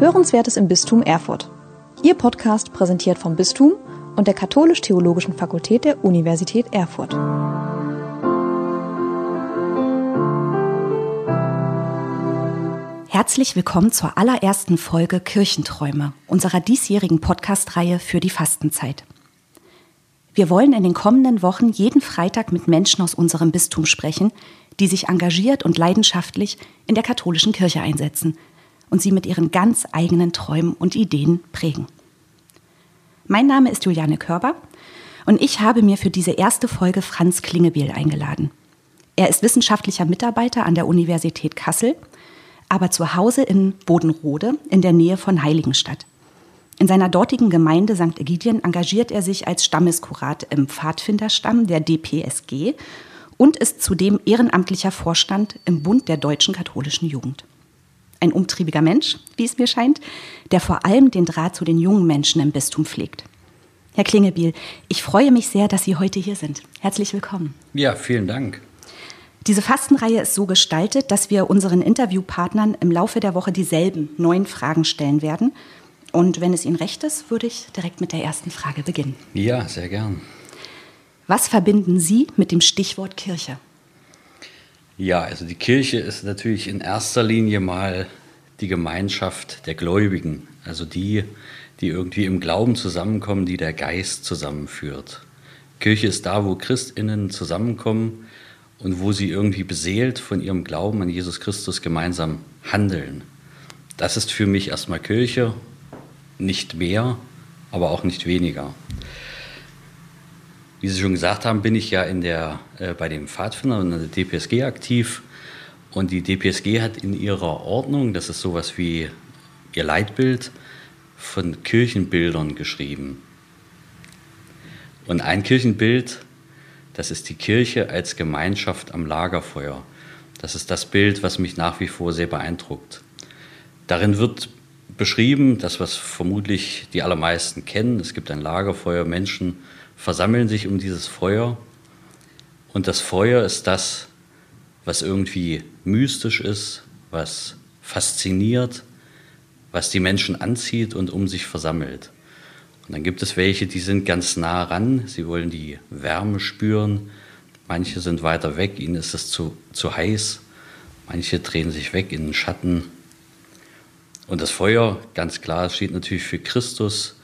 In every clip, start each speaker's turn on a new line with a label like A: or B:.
A: Hörenswertes im Bistum Erfurt. Ihr Podcast präsentiert vom Bistum und der Katholisch-Theologischen Fakultät der Universität Erfurt.
B: Herzlich willkommen zur allerersten Folge Kirchenträume, unserer diesjährigen Podcast-Reihe für die Fastenzeit. Wir wollen in den kommenden Wochen jeden Freitag mit Menschen aus unserem Bistum sprechen, die sich engagiert und leidenschaftlich in der katholischen Kirche einsetzen und sie mit ihren ganz eigenen Träumen und Ideen prägen. Mein Name ist Juliane Körber und ich habe mir für diese erste Folge Franz Klingebiel eingeladen. Er ist wissenschaftlicher Mitarbeiter an der Universität Kassel, aber zu Hause in Bodenrode in der Nähe von Heiligenstadt. In seiner dortigen Gemeinde St. Egidien engagiert er sich als Stammeskurat im Pfadfinderstamm der DPSG und ist zudem ehrenamtlicher Vorstand im Bund der deutschen katholischen Jugend. Ein umtriebiger Mensch, wie es mir scheint, der vor allem den Draht zu den jungen Menschen im Bistum pflegt. Herr Klingebiel, ich freue mich sehr, dass Sie heute hier sind. Herzlich willkommen.
C: Ja, vielen Dank.
B: Diese Fastenreihe ist so gestaltet, dass wir unseren Interviewpartnern im Laufe der Woche dieselben neun Fragen stellen werden. Und wenn es Ihnen recht ist, würde ich direkt mit der ersten Frage beginnen.
C: Ja, sehr gern.
B: Was verbinden Sie mit dem Stichwort Kirche?
C: Ja, also die Kirche ist natürlich in erster Linie mal die Gemeinschaft der Gläubigen, also die, die irgendwie im Glauben zusammenkommen, die der Geist zusammenführt. Kirche ist da, wo Christinnen zusammenkommen und wo sie irgendwie beseelt von ihrem Glauben an Jesus Christus gemeinsam handeln. Das ist für mich erstmal Kirche, nicht mehr, aber auch nicht weniger. Wie Sie schon gesagt haben, bin ich ja in der, äh, bei den Pfadfindern und der DPSG aktiv. Und die DPSG hat in ihrer Ordnung, das ist sowas wie ihr Leitbild, von Kirchenbildern geschrieben. Und ein Kirchenbild, das ist die Kirche als Gemeinschaft am Lagerfeuer. Das ist das Bild, was mich nach wie vor sehr beeindruckt. Darin wird beschrieben, das, was vermutlich die allermeisten kennen. Es gibt ein Lagerfeuer, Menschen versammeln sich um dieses Feuer. Und das Feuer ist das, was irgendwie mystisch ist, was fasziniert, was die Menschen anzieht und um sich versammelt. Und dann gibt es welche, die sind ganz nah ran, sie wollen die Wärme spüren. Manche sind weiter weg, ihnen ist es zu, zu heiß. Manche drehen sich weg in den Schatten. Und das Feuer, ganz klar, steht natürlich für Christus,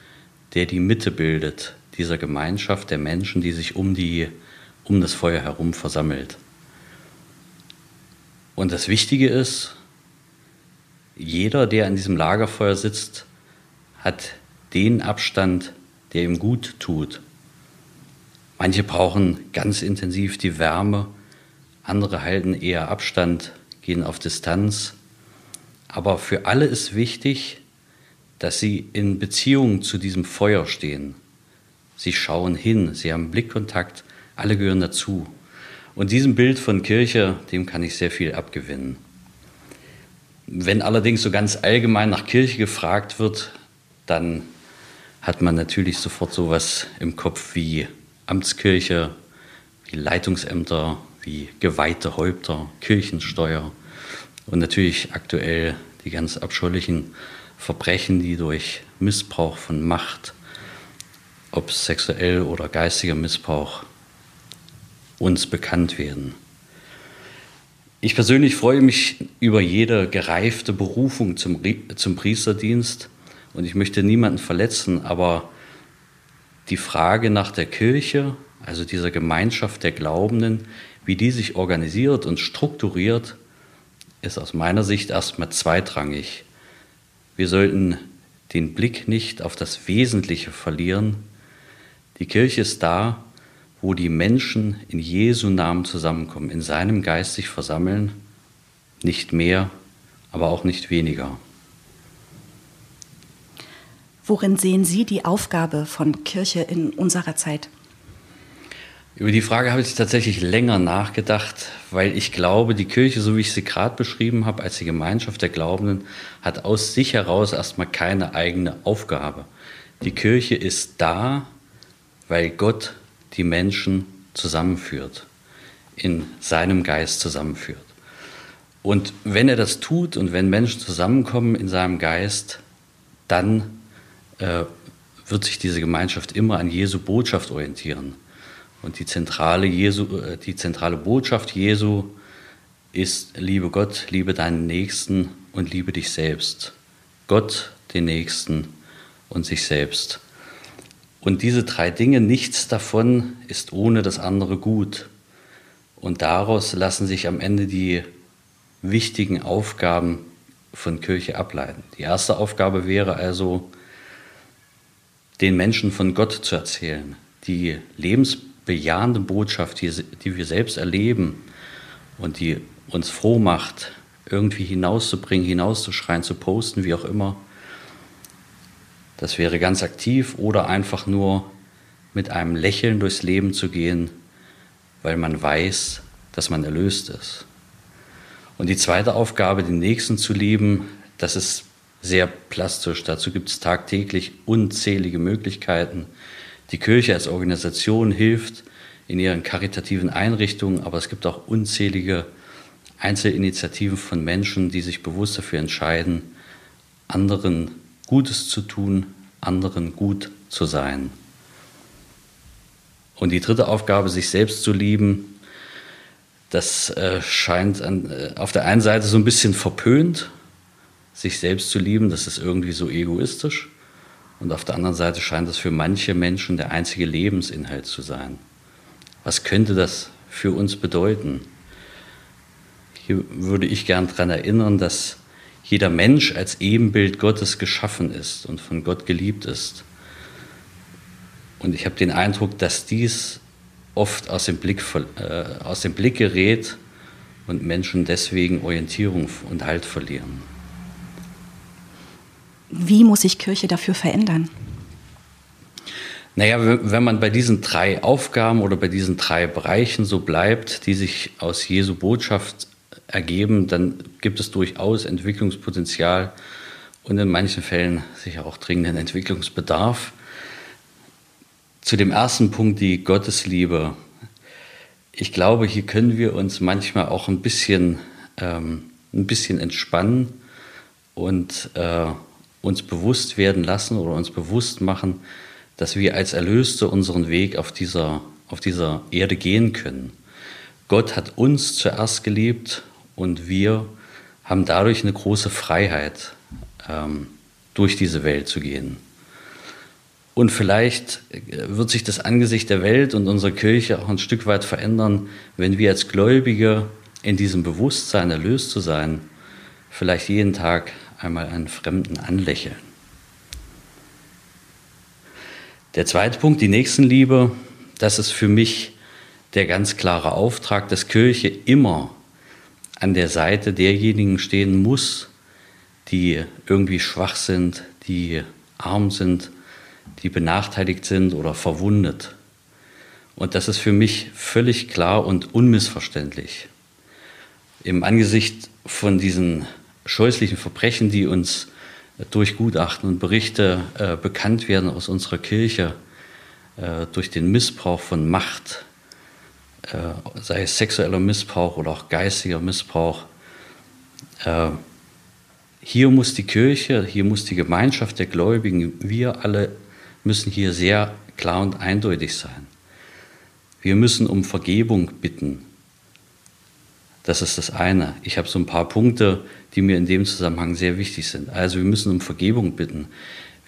C: der die Mitte bildet dieser Gemeinschaft der Menschen, die sich um, die, um das Feuer herum versammelt. Und das Wichtige ist, jeder, der an diesem Lagerfeuer sitzt, hat den Abstand, der ihm gut tut. Manche brauchen ganz intensiv die Wärme, andere halten eher Abstand, gehen auf Distanz. Aber für alle ist wichtig, dass sie in Beziehung zu diesem Feuer stehen. Sie schauen hin, sie haben Blickkontakt, alle gehören dazu. Und diesem Bild von Kirche, dem kann ich sehr viel abgewinnen. Wenn allerdings so ganz allgemein nach Kirche gefragt wird, dann hat man natürlich sofort sowas im Kopf wie Amtskirche, wie Leitungsämter, wie geweihte Häupter, Kirchensteuer und natürlich aktuell die ganz abscheulichen Verbrechen, die durch Missbrauch von Macht ob sexuell oder geistiger Missbrauch uns bekannt werden. Ich persönlich freue mich über jede gereifte Berufung zum, zum Priesterdienst und ich möchte niemanden verletzen, aber die Frage nach der Kirche, also dieser Gemeinschaft der Glaubenden, wie die sich organisiert und strukturiert, ist aus meiner Sicht erstmal zweitrangig. Wir sollten den Blick nicht auf das Wesentliche verlieren, die Kirche ist da, wo die Menschen in Jesu Namen zusammenkommen, in seinem Geist sich versammeln, nicht mehr, aber auch nicht weniger.
B: Worin sehen Sie die Aufgabe von Kirche in unserer Zeit?
C: Über die Frage habe ich tatsächlich länger nachgedacht, weil ich glaube, die Kirche, so wie ich sie gerade beschrieben habe, als die Gemeinschaft der Glaubenden, hat aus sich heraus erstmal keine eigene Aufgabe. Die Kirche ist da, weil Gott die Menschen zusammenführt, in seinem Geist zusammenführt. Und wenn er das tut und wenn Menschen zusammenkommen in seinem Geist, dann äh, wird sich diese Gemeinschaft immer an Jesu Botschaft orientieren. Und die zentrale, Jesu, äh, die zentrale Botschaft Jesu ist, liebe Gott, liebe deinen Nächsten und liebe dich selbst. Gott, den Nächsten und sich selbst. Und diese drei Dinge, nichts davon ist ohne das andere gut. Und daraus lassen sich am Ende die wichtigen Aufgaben von Kirche ableiten. Die erste Aufgabe wäre also, den Menschen von Gott zu erzählen, die lebensbejahende Botschaft, die, wir selbst erleben und die uns froh macht, irgendwie hinauszubringen, hinauszuschreien, zu posten, wie auch immer. Das wäre ganz aktiv oder einfach nur mit einem Lächeln durchs Leben zu gehen, weil man weiß, dass man erlöst ist. Und die zweite Aufgabe, den Nächsten zu lieben, das ist sehr plastisch. Dazu gibt es tagtäglich unzählige Möglichkeiten. Die Kirche als Organisation hilft in ihren karitativen Einrichtungen, aber es gibt auch unzählige Einzelinitiativen von Menschen, die sich bewusst dafür entscheiden, anderen Gutes zu tun, anderen gut zu sein. Und die dritte Aufgabe, sich selbst zu lieben, das äh, scheint an, äh, auf der einen Seite so ein bisschen verpönt, sich selbst zu lieben, das ist irgendwie so egoistisch. Und auf der anderen Seite scheint das für manche Menschen der einzige Lebensinhalt zu sein. Was könnte das für uns bedeuten? Hier würde ich gern daran erinnern, dass jeder Mensch als Ebenbild Gottes geschaffen ist und von Gott geliebt ist. Und ich habe den Eindruck, dass dies oft aus dem Blick, äh, aus dem Blick gerät und Menschen deswegen Orientierung und Halt verlieren.
B: Wie muss sich Kirche dafür verändern?
C: Naja, wenn man bei diesen drei Aufgaben oder bei diesen drei Bereichen so bleibt, die sich aus Jesu Botschaft ergeben, dann gibt es durchaus Entwicklungspotenzial und in manchen Fällen sicher auch dringenden Entwicklungsbedarf. Zu dem ersten Punkt, die Gottesliebe. Ich glaube, hier können wir uns manchmal auch ein bisschen, ähm, ein bisschen entspannen und äh, uns bewusst werden lassen oder uns bewusst machen, dass wir als Erlöste unseren Weg auf dieser, auf dieser Erde gehen können. Gott hat uns zuerst geliebt und wir haben dadurch eine große Freiheit, ähm, durch diese Welt zu gehen. Und vielleicht wird sich das Angesicht der Welt und unserer Kirche auch ein Stück weit verändern, wenn wir als Gläubige in diesem Bewusstsein erlöst zu sein, vielleicht jeden Tag einmal einen Fremden anlächeln. Der zweite Punkt, die Nächstenliebe, das ist für mich der ganz klare Auftrag, dass Kirche immer an der Seite derjenigen stehen muss, die irgendwie schwach sind, die arm sind, die benachteiligt sind oder verwundet. Und das ist für mich völlig klar und unmissverständlich. Im Angesicht von diesen scheußlichen Verbrechen, die uns durch Gutachten und Berichte äh, bekannt werden aus unserer Kirche, äh, durch den Missbrauch von Macht, äh, sei es sexueller Missbrauch oder auch geistiger Missbrauch. Äh, hier muss die Kirche, hier muss die Gemeinschaft der Gläubigen, wir alle müssen hier sehr klar und eindeutig sein. Wir müssen um Vergebung bitten. Das ist das eine. Ich habe so ein paar Punkte, die mir in dem Zusammenhang sehr wichtig sind. Also wir müssen um Vergebung bitten.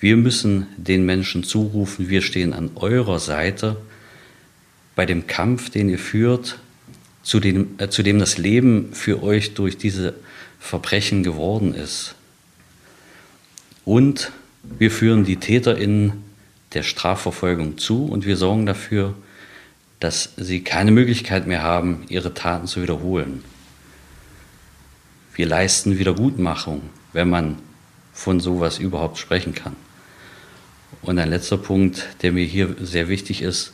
C: Wir müssen den Menschen zurufen, wir stehen an eurer Seite bei dem Kampf, den ihr führt, zu dem, äh, zu dem das Leben für euch durch diese Verbrechen geworden ist. Und wir führen die TäterInnen der Strafverfolgung zu und wir sorgen dafür, dass sie keine Möglichkeit mehr haben, ihre Taten zu wiederholen. Wir leisten Wiedergutmachung, wenn man von sowas überhaupt sprechen kann. Und ein letzter Punkt, der mir hier sehr wichtig ist,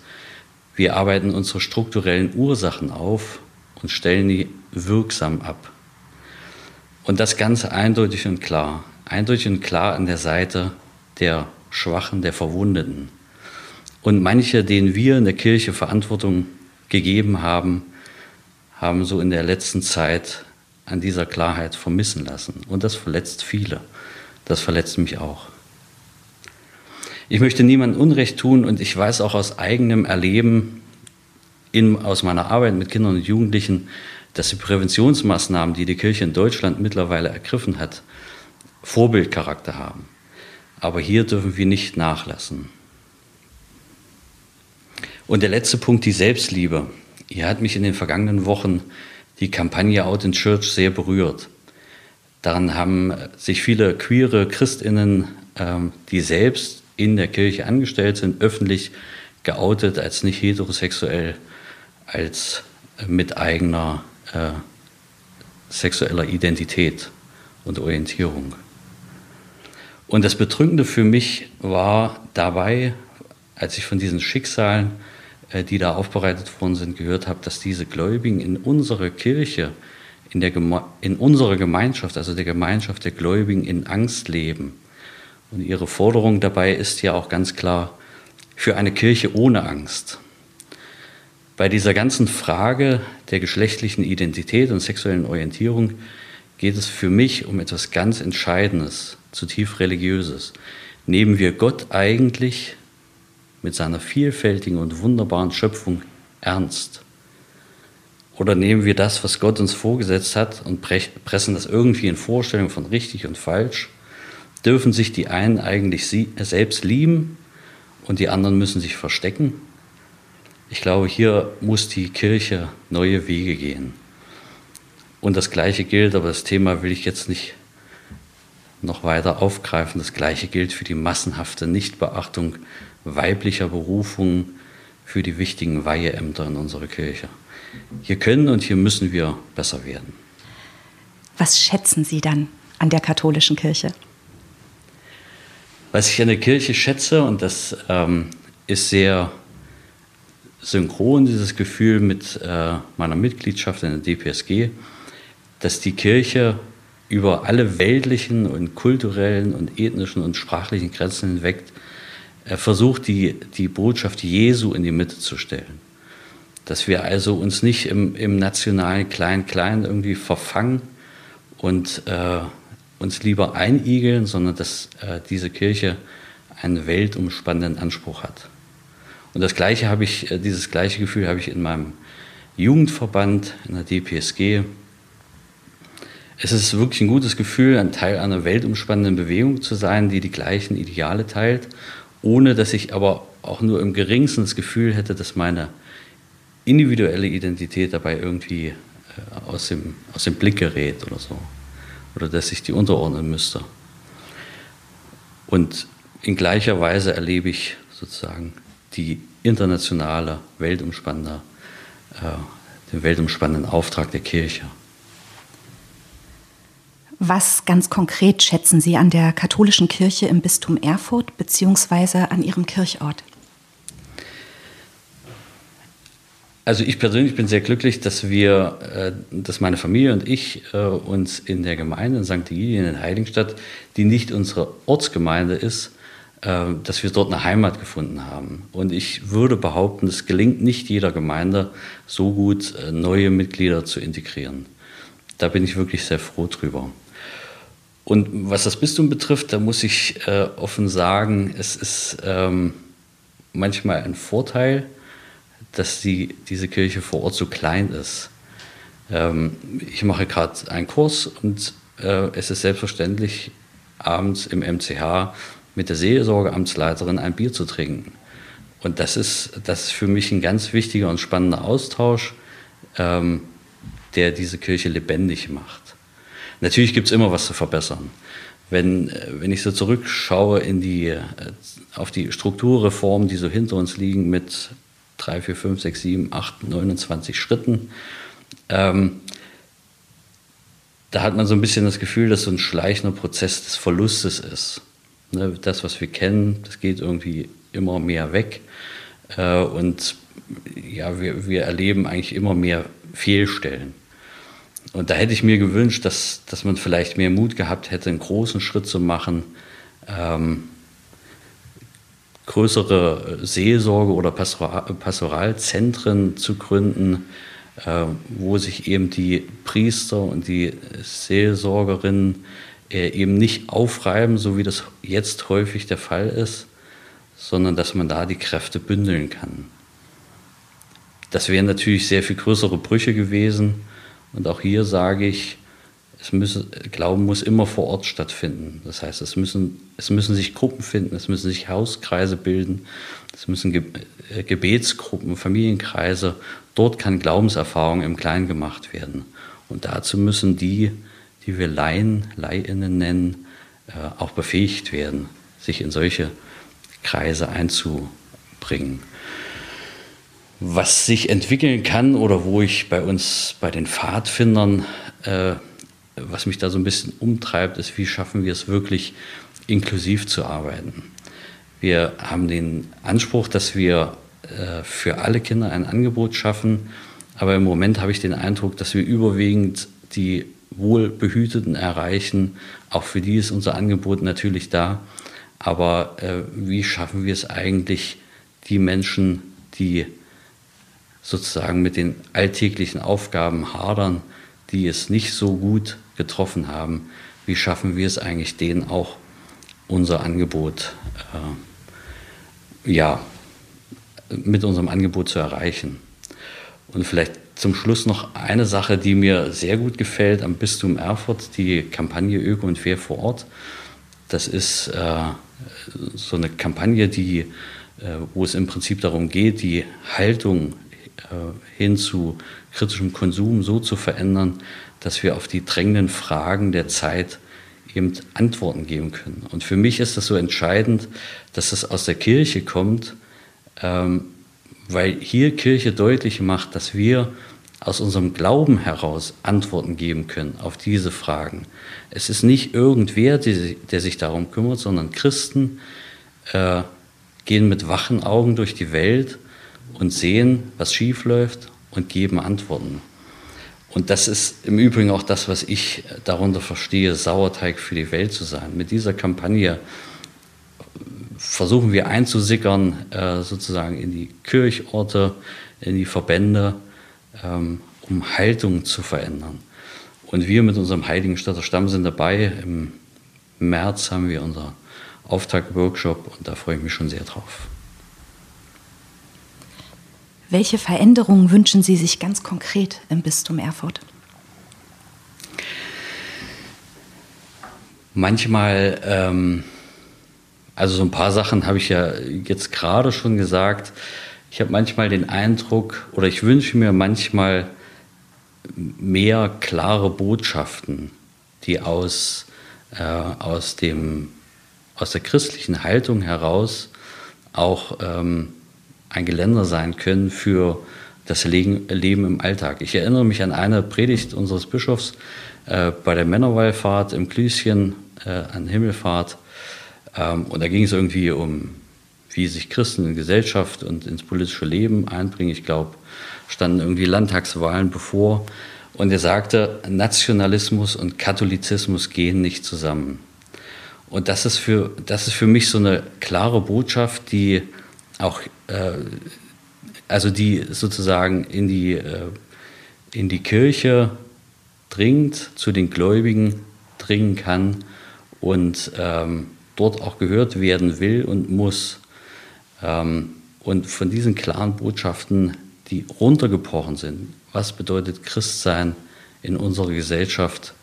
C: wir arbeiten unsere strukturellen Ursachen auf und stellen die wirksam ab. Und das Ganze eindeutig und klar, eindeutig und klar an der Seite der Schwachen, der Verwundeten. Und manche, denen wir in der Kirche Verantwortung gegeben haben, haben so in der letzten Zeit an dieser Klarheit vermissen lassen. Und das verletzt viele. Das verletzt mich auch. Ich möchte niemandem Unrecht tun und ich weiß auch aus eigenem Erleben, in, aus meiner Arbeit mit Kindern und Jugendlichen, dass die Präventionsmaßnahmen, die die Kirche in Deutschland mittlerweile ergriffen hat, Vorbildcharakter haben. Aber hier dürfen wir nicht nachlassen. Und der letzte Punkt, die Selbstliebe. Hier hat mich in den vergangenen Wochen die Kampagne Out in Church sehr berührt. Daran haben sich viele queere Christinnen, ähm, die selbst in der Kirche angestellt sind, öffentlich geoutet als nicht heterosexuell, als mit eigener äh, sexueller Identität und Orientierung. Und das Bedrückende für mich war dabei, als ich von diesen Schicksalen, äh, die da aufbereitet worden sind, gehört habe, dass diese Gläubigen in unserer Kirche, in, der in unserer Gemeinschaft, also der Gemeinschaft der Gläubigen, in Angst leben. Und ihre Forderung dabei ist ja auch ganz klar für eine Kirche ohne Angst. Bei dieser ganzen Frage der geschlechtlichen Identität und sexuellen Orientierung geht es für mich um etwas ganz Entscheidendes, zutiefst Religiöses. Nehmen wir Gott eigentlich mit seiner vielfältigen und wunderbaren Schöpfung ernst? Oder nehmen wir das, was Gott uns vorgesetzt hat und pressen das irgendwie in Vorstellungen von richtig und falsch? Dürfen sich die einen eigentlich selbst lieben und die anderen müssen sich verstecken? Ich glaube, hier muss die Kirche neue Wege gehen. Und das Gleiche gilt, aber das Thema will ich jetzt nicht noch weiter aufgreifen. Das Gleiche gilt für die massenhafte Nichtbeachtung weiblicher Berufungen für die wichtigen Weiheämter in unserer Kirche. Hier können und hier müssen wir besser werden.
B: Was schätzen Sie dann an der katholischen Kirche?
C: Was ich an der Kirche schätze, und das ähm, ist sehr synchron, dieses Gefühl mit äh, meiner Mitgliedschaft in der DPSG, dass die Kirche über alle weltlichen und kulturellen und ethnischen und sprachlichen Grenzen hinweg äh, versucht, die, die Botschaft Jesu in die Mitte zu stellen. Dass wir also uns nicht im, im nationalen Klein-Klein irgendwie verfangen und äh, uns lieber einigeln, sondern dass äh, diese Kirche einen weltumspannenden Anspruch hat. Und das gleiche habe ich, äh, dieses gleiche Gefühl habe ich in meinem Jugendverband, in der DPSG. Es ist wirklich ein gutes Gefühl, ein Teil einer weltumspannenden Bewegung zu sein, die die gleichen Ideale teilt, ohne dass ich aber auch nur im geringsten das Gefühl hätte, dass meine individuelle Identität dabei irgendwie äh, aus dem, aus dem Blick gerät oder so. Oder dass ich die unterordnen müsste. Und in gleicher Weise erlebe ich sozusagen die internationale, weltumspannende, äh, den weltumspannenden Auftrag der Kirche.
B: Was ganz konkret schätzen Sie an der katholischen Kirche im Bistum Erfurt bzw. an Ihrem Kirchort?
C: Also ich persönlich bin sehr glücklich, dass wir, äh, dass meine Familie und ich äh, uns in der Gemeinde in St. Egidien in Heiligenstadt, die nicht unsere Ortsgemeinde ist, äh, dass wir dort eine Heimat gefunden haben. Und ich würde behaupten, es gelingt nicht jeder Gemeinde so gut, neue Mitglieder zu integrieren. Da bin ich wirklich sehr froh drüber. Und was das Bistum betrifft, da muss ich offen sagen, es ist ähm, manchmal ein Vorteil, dass die, diese Kirche vor Ort so klein ist. Ähm, ich mache gerade einen Kurs und äh, es ist selbstverständlich, abends im MCH mit der Seelsorgeamtsleiterin ein Bier zu trinken. Und das ist, das ist für mich ein ganz wichtiger und spannender Austausch, ähm, der diese Kirche lebendig macht. Natürlich gibt es immer was zu verbessern. Wenn, äh, wenn ich so zurückschaue in die, äh, auf die Strukturreformen, die so hinter uns liegen mit 3, 4, 5, 6, 7, 8, 29 Schritten, ähm, da hat man so ein bisschen das Gefühl, dass so ein schleichender Prozess des Verlustes ist. Ne, das, was wir kennen, das geht irgendwie immer mehr weg. Äh, und ja, wir, wir erleben eigentlich immer mehr Fehlstellen. Und da hätte ich mir gewünscht, dass, dass man vielleicht mehr Mut gehabt hätte, einen großen Schritt zu machen, ähm, größere Seelsorge- oder Pastoral Pastoralzentren zu gründen, äh, wo sich eben die Priester und die Seelsorgerinnen äh, eben nicht aufreiben, so wie das jetzt häufig der Fall ist, sondern dass man da die Kräfte bündeln kann. Das wären natürlich sehr viel größere Brüche gewesen. Und auch hier sage ich, es müsse, Glauben muss immer vor Ort stattfinden. Das heißt, es müssen, es müssen sich Gruppen finden, es müssen sich Hauskreise bilden, es müssen Ge äh, Gebetsgruppen, Familienkreise. Dort kann Glaubenserfahrung im Kleinen gemacht werden. Und dazu müssen die, die wir Laien, Laiinnen nennen, äh, auch befähigt werden, sich in solche Kreise einzubringen. Was sich entwickeln kann oder wo ich bei uns, bei den Pfadfindern, äh, was mich da so ein bisschen umtreibt, ist, wie schaffen wir es wirklich inklusiv zu arbeiten. Wir haben den Anspruch, dass wir äh, für alle Kinder ein Angebot schaffen, aber im Moment habe ich den Eindruck, dass wir überwiegend die Wohlbehüteten erreichen. Auch für die ist unser Angebot natürlich da. Aber äh, wie schaffen wir es eigentlich, die Menschen, die sozusagen mit den alltäglichen Aufgaben hadern, die es nicht so gut getroffen haben, wie schaffen wir es eigentlich, denen auch unser Angebot, äh, ja, mit unserem Angebot zu erreichen. Und vielleicht zum Schluss noch eine Sache, die mir sehr gut gefällt am Bistum Erfurt, die Kampagne Öko und Fair vor Ort. Das ist äh, so eine Kampagne, die, äh, wo es im Prinzip darum geht, die Haltung äh, hin zu kritischem Konsum so zu verändern, dass wir auf die drängenden Fragen der Zeit eben Antworten geben können. Und für mich ist das so entscheidend, dass das aus der Kirche kommt, ähm, weil hier Kirche deutlich macht, dass wir aus unserem Glauben heraus Antworten geben können auf diese Fragen. Es ist nicht irgendwer, der sich darum kümmert, sondern Christen äh, gehen mit wachen Augen durch die Welt und sehen, was schief läuft und geben Antworten. Und das ist im Übrigen auch das, was ich darunter verstehe, Sauerteig für die Welt zu sein. Mit dieser Kampagne versuchen wir einzusickern, äh, sozusagen in die Kirchorte, in die Verbände, ähm, um Haltung zu verändern. Und wir mit unserem Heiligenstädter Stamm sind dabei. Im März haben wir unser Auftakt-Workshop und da freue ich mich schon sehr drauf.
B: Welche Veränderungen wünschen Sie sich ganz konkret im Bistum Erfurt?
C: Manchmal, ähm, also so ein paar Sachen habe ich ja jetzt gerade schon gesagt. Ich habe manchmal den Eindruck oder ich wünsche mir manchmal mehr klare Botschaften, die aus, äh, aus, dem, aus der christlichen Haltung heraus auch ähm, ein Geländer sein können für das Leben im Alltag. Ich erinnere mich an eine Predigt unseres Bischofs äh, bei der Männerwallfahrt im Klüschen äh, an Himmelfahrt. Ähm, und da ging es irgendwie um, wie sich Christen in Gesellschaft und ins politische Leben einbringen. Ich glaube, standen irgendwie Landtagswahlen bevor. Und er sagte, Nationalismus und Katholizismus gehen nicht zusammen. Und das ist für, das ist für mich so eine klare Botschaft, die auch, äh, also die sozusagen in die, äh, in die Kirche dringt, zu den Gläubigen dringen kann und ähm, dort auch gehört werden will und muss. Ähm, und von diesen klaren Botschaften, die runtergebrochen sind, was bedeutet Christsein in unserer Gesellschaft,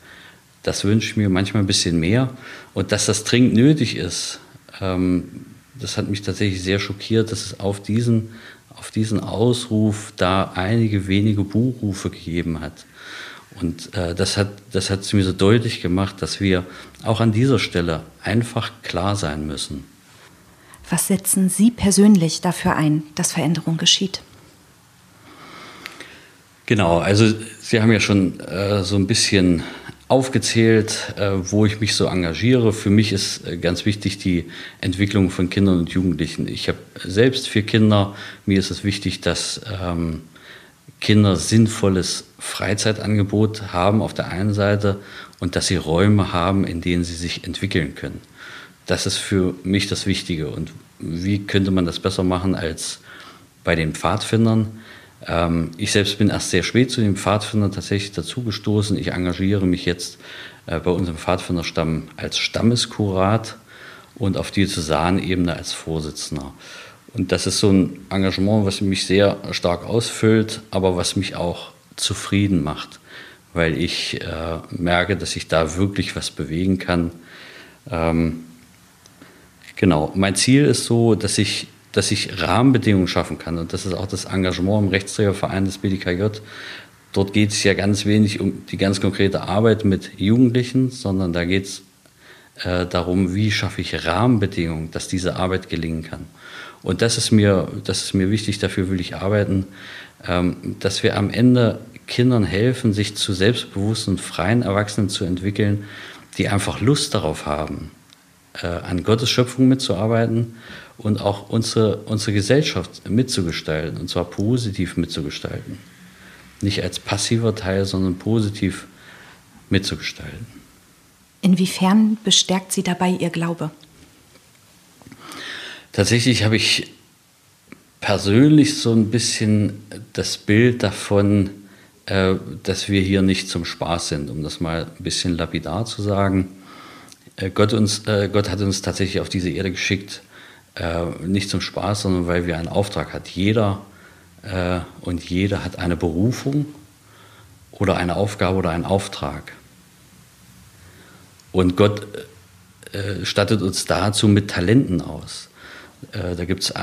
C: das wünsche ich mir manchmal ein bisschen mehr. Und dass das dringend nötig ist, ähm, das hat mich tatsächlich sehr schockiert, dass es auf diesen, auf diesen Ausruf da einige wenige Buchrufe gegeben hat. Und äh, das hat das hat es mir so deutlich gemacht, dass wir auch an dieser Stelle einfach klar sein müssen.
B: Was setzen Sie persönlich dafür ein, dass Veränderung geschieht?
C: Genau, also Sie haben ja schon äh, so ein bisschen aufgezählt, äh, wo ich mich so engagiere. Für mich ist äh, ganz wichtig die Entwicklung von Kindern und Jugendlichen. Ich habe selbst vier Kinder. Mir ist es wichtig, dass ähm, Kinder sinnvolles Freizeitangebot haben auf der einen Seite und dass sie Räume haben, in denen sie sich entwickeln können. Das ist für mich das Wichtige. Und wie könnte man das besser machen als bei den Pfadfindern? Ähm, ich selbst bin erst sehr spät zu den Pfadfindern tatsächlich dazugestoßen. Ich engagiere mich jetzt äh, bei unserem Pfadfinderstamm als Stammeskurat und auf Diözesanebene als Vorsitzender. Und das ist so ein Engagement, was mich sehr stark ausfüllt, aber was mich auch zufrieden macht, weil ich äh, merke, dass ich da wirklich was bewegen kann. Ähm, genau, mein Ziel ist so, dass ich, dass ich Rahmenbedingungen schaffen kann. Und das ist auch das Engagement im Rechtsträgerverein des BDKJ. Dort geht es ja ganz wenig um die ganz konkrete Arbeit mit Jugendlichen, sondern da geht es äh, darum, wie schaffe ich Rahmenbedingungen, dass diese Arbeit gelingen kann. Und das ist mir, das ist mir wichtig, dafür will ich arbeiten, ähm, dass wir am Ende Kindern helfen, sich zu selbstbewussten freien Erwachsenen zu entwickeln, die einfach Lust darauf haben, äh, an Gottes Schöpfung mitzuarbeiten und auch unsere, unsere Gesellschaft mitzugestalten, und zwar positiv mitzugestalten. Nicht als passiver Teil, sondern positiv mitzugestalten.
B: Inwiefern bestärkt Sie dabei Ihr Glaube?
C: Tatsächlich habe ich persönlich so ein bisschen das Bild davon, äh, dass wir hier nicht zum Spaß sind, um das mal ein bisschen lapidar zu sagen. Äh, Gott, uns, äh, Gott hat uns tatsächlich auf diese Erde geschickt, nicht zum Spaß, sondern weil wir einen Auftrag hat. Jeder und jeder hat eine Berufung oder eine Aufgabe oder einen Auftrag. Und Gott stattet uns dazu mit Talenten aus. Äh, da gibt es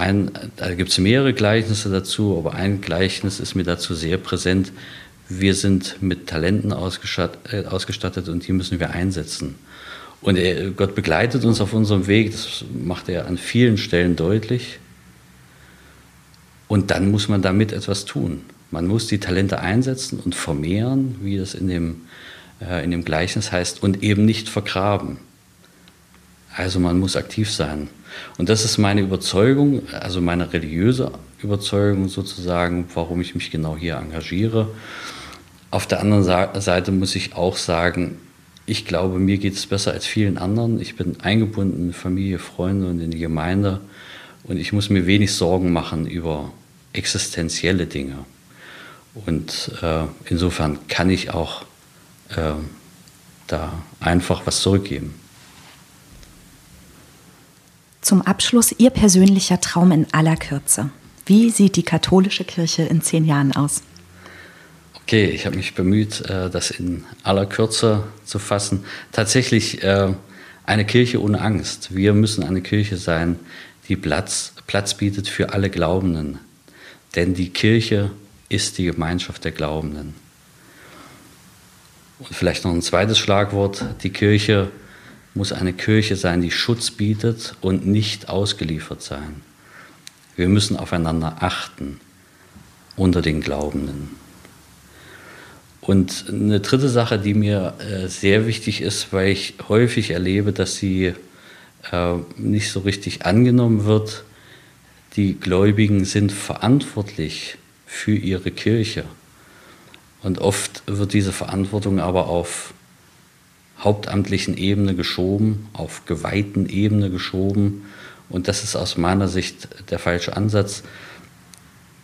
C: gibt's mehrere Gleichnisse dazu, aber ein Gleichnis ist mir dazu sehr präsent. Wir sind mit Talenten ausgestattet, äh, ausgestattet und die müssen wir einsetzen. Und er, Gott begleitet uns auf unserem Weg, das macht er an vielen Stellen deutlich. Und dann muss man damit etwas tun. Man muss die Talente einsetzen und vermehren, wie das in dem, äh, in dem Gleichnis heißt, und eben nicht vergraben. Also man muss aktiv sein. Und das ist meine Überzeugung, also meine religiöse Überzeugung sozusagen, warum ich mich genau hier engagiere. Auf der anderen Seite muss ich auch sagen, ich glaube, mir geht es besser als vielen anderen. Ich bin eingebunden in Familie, Freunde und in die Gemeinde und ich muss mir wenig Sorgen machen über existenzielle Dinge. Und äh, insofern kann ich auch äh, da einfach was zurückgeben.
B: Zum Abschluss Ihr persönlicher Traum in aller Kürze. Wie sieht die katholische Kirche in zehn Jahren aus?
C: Okay, ich habe mich bemüht, äh, das in aller Kürze zu fassen. Tatsächlich äh, eine Kirche ohne Angst. Wir müssen eine Kirche sein, die Platz, Platz bietet für alle Glaubenden. Denn die Kirche ist die Gemeinschaft der Glaubenden. Und vielleicht noch ein zweites Schlagwort. Die Kirche muss eine Kirche sein, die Schutz bietet und nicht ausgeliefert sein. Wir müssen aufeinander achten unter den Glaubenden. Und eine dritte Sache, die mir äh, sehr wichtig ist, weil ich häufig erlebe, dass sie äh, nicht so richtig angenommen wird, die Gläubigen sind verantwortlich für ihre Kirche. Und oft wird diese Verantwortung aber auf hauptamtlichen Ebene geschoben, auf geweihten Ebene geschoben. Und das ist aus meiner Sicht der falsche Ansatz.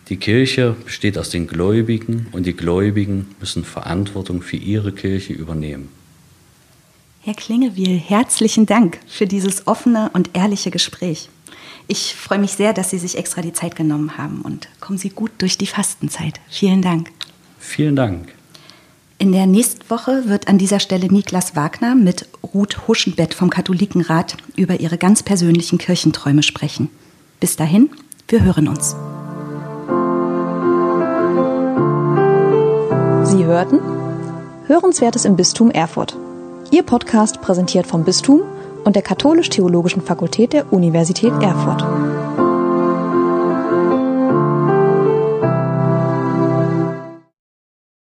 C: Die Kirche besteht aus den Gläubigen und die Gläubigen müssen Verantwortung für ihre Kirche übernehmen.
B: Herr Klingewiel, herzlichen Dank für dieses offene und ehrliche Gespräch. Ich freue mich sehr, dass Sie sich extra die Zeit genommen haben und kommen Sie gut durch die Fastenzeit. Vielen Dank.
C: Vielen Dank.
B: In der nächsten Woche wird an dieser Stelle Niklas Wagner mit Ruth Huschenbett vom Katholikenrat über ihre ganz persönlichen Kirchenträume sprechen. Bis dahin, wir hören uns.
A: Sie hörten Hörenswertes im Bistum Erfurt. Ihr Podcast präsentiert vom Bistum und der Katholisch-Theologischen Fakultät der Universität Erfurt.